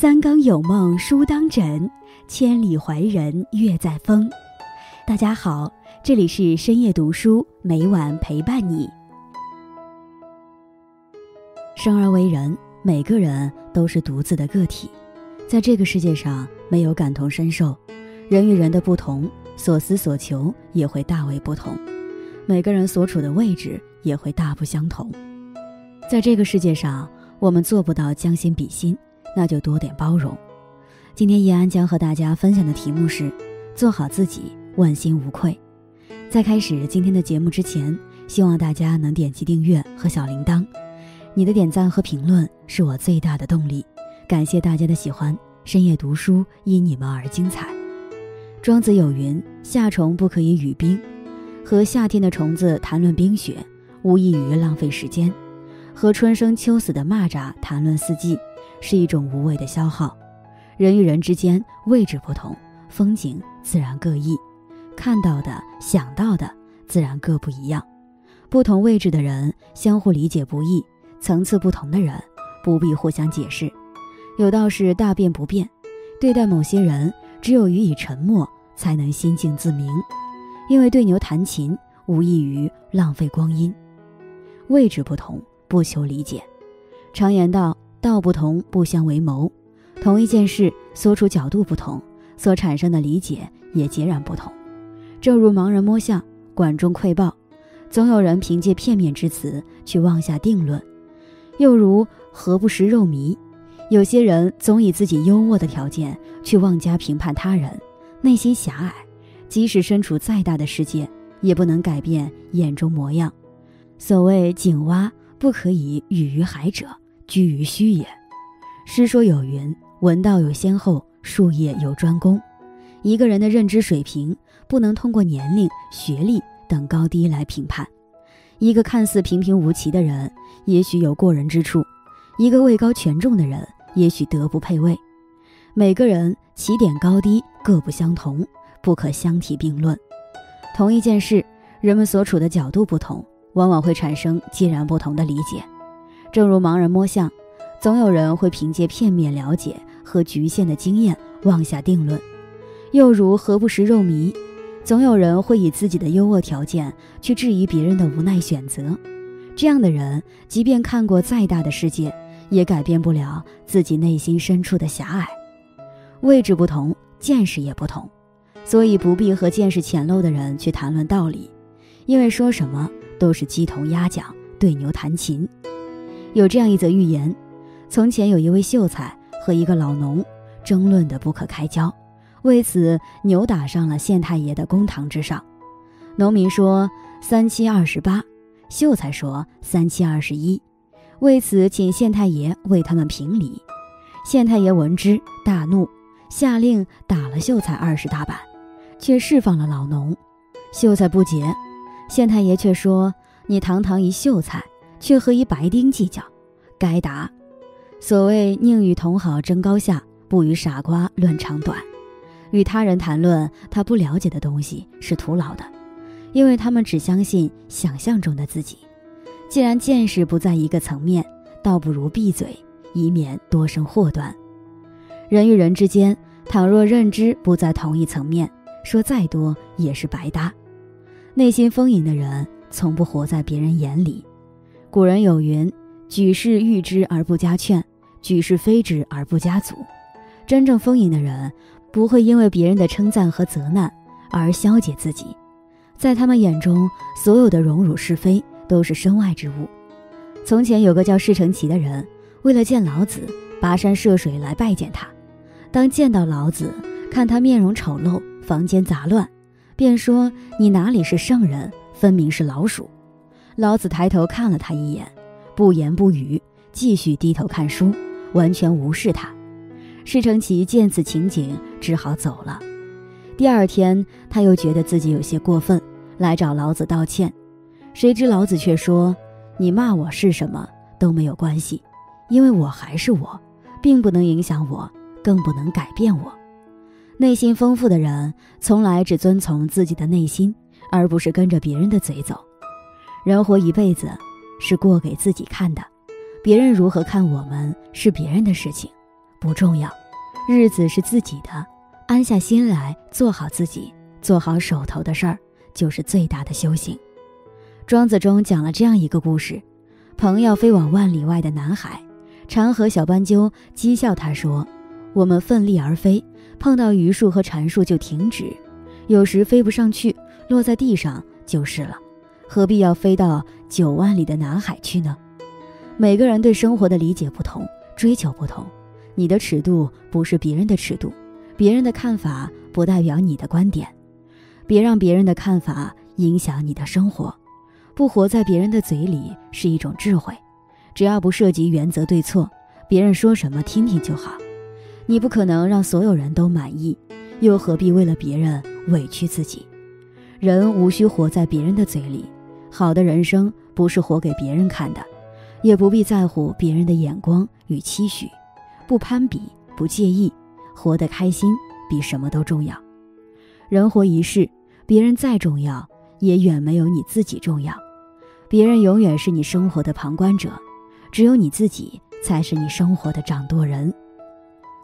三更有梦书当枕，千里怀人月在风。大家好，这里是深夜读书，每晚陪伴你。生而为人，每个人都是独自的个体，在这个世界上没有感同身受，人与人的不同，所思所求也会大为不同，每个人所处的位置也会大不相同。在这个世界上，我们做不到将心比心。那就多点包容。今天叶安将和大家分享的题目是：做好自己，问心无愧。在开始今天的节目之前，希望大家能点击订阅和小铃铛。你的点赞和评论是我最大的动力。感谢大家的喜欢，深夜读书因你们而精彩。庄子有云：“夏虫不可以语冰。”和夏天的虫子谈论冰雪，无异于浪费时间；和春生秋死的蚂蚱谈论四季。是一种无谓的消耗。人与人之间位置不同，风景自然各异，看到的、想到的自然各不一样。不同位置的人相互理解不易，层次不同的人不必互相解释。有道是大变不变，对待某些人，只有予以沉默，才能心静自明。因为对牛弹琴无异于浪费光阴。位置不同，不求理解。常言道。道不同不相为谋，同一件事所处角度不同，所产生的理解也截然不同。正如盲人摸象，管中窥豹，总有人凭借片面之词去妄下定论；又如何不食肉糜，有些人总以自己优渥的条件去妄加评判他人，内心狭隘，即使身处再大的世界，也不能改变眼中模样。所谓井蛙不可以语于海者。居于虚也。诗说有云：“文道有先后，术业有专攻。”一个人的认知水平不能通过年龄、学历等高低来评判。一个看似平平无奇的人，也许有过人之处；一个位高权重的人，也许德不配位。每个人起点高低各不相同，不可相提并论。同一件事，人们所处的角度不同，往往会产生截然不同的理解。正如盲人摸象，总有人会凭借片面了解和局限的经验妄下定论；又如何不食肉糜，总有人会以自己的优渥条件去质疑别人的无奈选择。这样的人，即便看过再大的世界，也改变不了自己内心深处的狭隘。位置不同，见识也不同，所以不必和见识浅陋的人去谈论道理，因为说什么都是鸡同鸭讲，对牛弹琴。有这样一则寓言：从前有一位秀才和一个老农争论得不可开交，为此扭打上了县太爷的公堂之上。农民说三七二十八，秀才说三七二十一，为此请县太爷为他们评理。县太爷闻之大怒，下令打了秀才二十大板，却释放了老农。秀才不解，县太爷却说：“你堂堂一秀才。”却和一白丁计较，该打。所谓宁与同好争高下，不与傻瓜论长短。与他人谈论他不了解的东西是徒劳的，因为他们只相信想象中的自己。既然见识不在一个层面，倒不如闭嘴，以免多生祸端。人与人之间，倘若认知不在同一层面，说再多也是白搭。内心丰盈的人，从不活在别人眼里。古人有云：“举世誉之而不加劝，举世非之而不加阻。”真正丰盈的人，不会因为别人的称赞和责难而消解自己。在他们眼中，所有的荣辱是非都是身外之物。从前有个叫释承齐的人，为了见老子，跋山涉水来拜见他。当见到老子，看他面容丑陋，房间杂乱，便说：“你哪里是圣人，分明是老鼠。”老子抬头看了他一眼，不言不语，继续低头看书，完全无视他。施承齐见此情景，只好走了。第二天，他又觉得自己有些过分，来找老子道歉。谁知老子却说：“你骂我是什么都没有关系，因为我还是我，并不能影响我，更不能改变我。内心丰富的人，从来只遵从自己的内心，而不是跟着别人的嘴走。”人活一辈子，是过给自己看的，别人如何看我们是别人的事情，不重要，日子是自己的，安下心来做好自己，做好手头的事儿，就是最大的修行。庄子中讲了这样一个故事：朋友飞往万里外的南海，长河小斑鸠讥笑他说：“我们奋力而飞，碰到榆树和禅树就停止，有时飞不上去，落在地上就是了，何必要飞到九万里的南海去呢？”每个人对生活的理解不同，追求不同，你的尺度不是别人的尺度，别人的看法不代表你的观点，别让别人的看法影响你的生活，不活在别人的嘴里是一种智慧，只要不涉及原则对错，别人说什么听听就好。你不可能让所有人都满意，又何必为了别人委屈自己？人无需活在别人的嘴里，好的人生不是活给别人看的。也不必在乎别人的眼光与期许，不攀比，不介意，活得开心比什么都重要。人活一世，别人再重要，也远没有你自己重要。别人永远是你生活的旁观者，只有你自己才是你生活的掌舵人。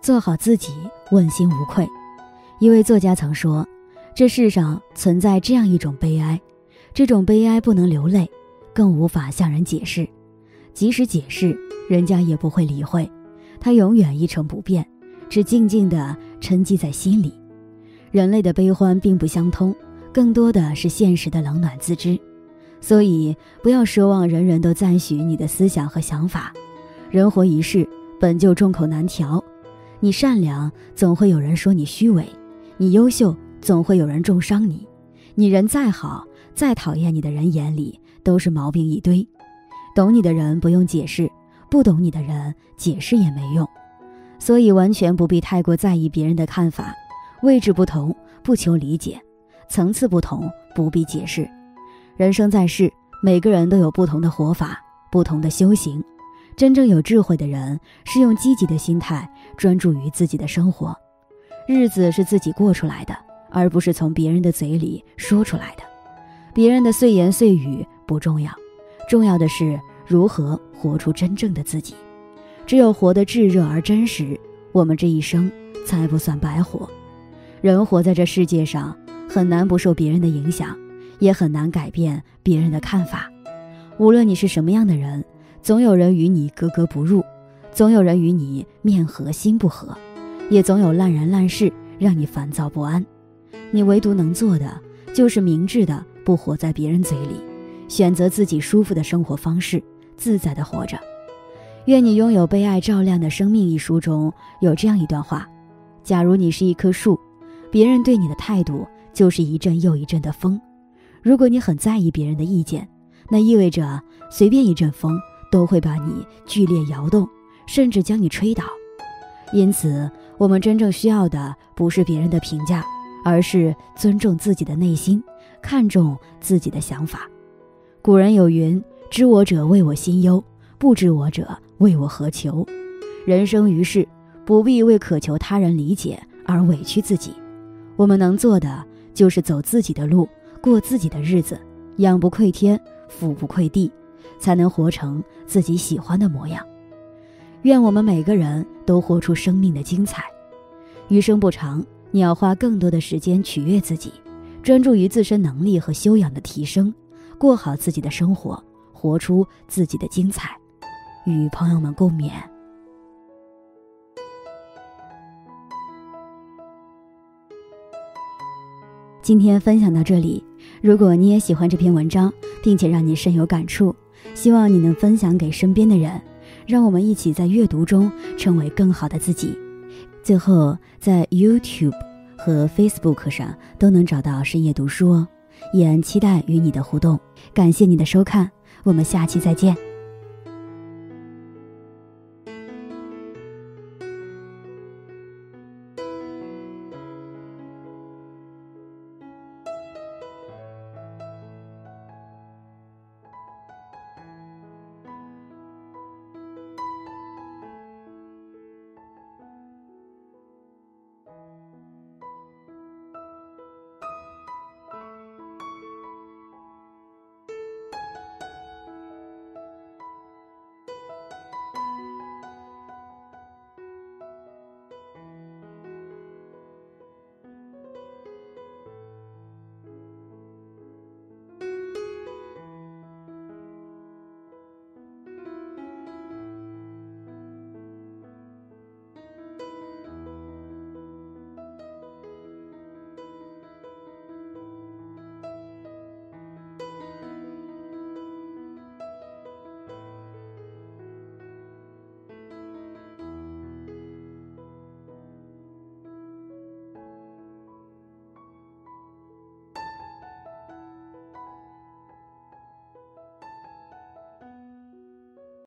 做好自己，问心无愧。一位作家曾说：“这世上存在这样一种悲哀，这种悲哀不能流泪，更无法向人解释。”即使解释，人家也不会理会，他永远一成不变，只静静地沉积在心里。人类的悲欢并不相通，更多的是现实的冷暖自知。所以，不要奢望人人都赞许你的思想和想法。人活一世，本就众口难调。你善良，总会有人说你虚伪；你优秀，总会有人重伤你。你人再好，再讨厌你的人眼里，都是毛病一堆。懂你的人不用解释，不懂你的人解释也没用，所以完全不必太过在意别人的看法。位置不同，不求理解；层次不同，不必解释。人生在世，每个人都有不同的活法，不同的修行。真正有智慧的人，是用积极的心态专注于自己的生活。日子是自己过出来的，而不是从别人的嘴里说出来的。别人的碎言碎语不重要。重要的是如何活出真正的自己。只有活得炙热而真实，我们这一生才不算白活。人活在这世界上，很难不受别人的影响，也很难改变别人的看法。无论你是什么样的人，总有人与你格格不入，总有人与你面和心不和，也总有烂人烂事让你烦躁不安。你唯独能做的，就是明智的不活在别人嘴里。选择自己舒服的生活方式，自在的活着。愿你拥有被爱照亮的生命。一书中有这样一段话：假如你是一棵树，别人对你的态度就是一阵又一阵的风。如果你很在意别人的意见，那意味着随便一阵风都会把你剧烈摇动，甚至将你吹倒。因此，我们真正需要的不是别人的评价，而是尊重自己的内心，看重自己的想法。古人有云：“知我者，谓我心忧；不知我者，谓我何求。”人生于世，不必为渴求他人理解而委屈自己。我们能做的，就是走自己的路，过自己的日子，仰不愧天，俯不愧地，才能活成自己喜欢的模样。愿我们每个人都活出生命的精彩。余生不长，你要花更多的时间取悦自己，专注于自身能力和修养的提升。过好自己的生活，活出自己的精彩，与朋友们共勉。今天分享到这里，如果你也喜欢这篇文章，并且让你深有感触，希望你能分享给身边的人，让我们一起在阅读中成为更好的自己。最后，在 YouTube 和 Facebook 上都能找到深夜读书哦。依然期待与你的互动，感谢你的收看，我们下期再见。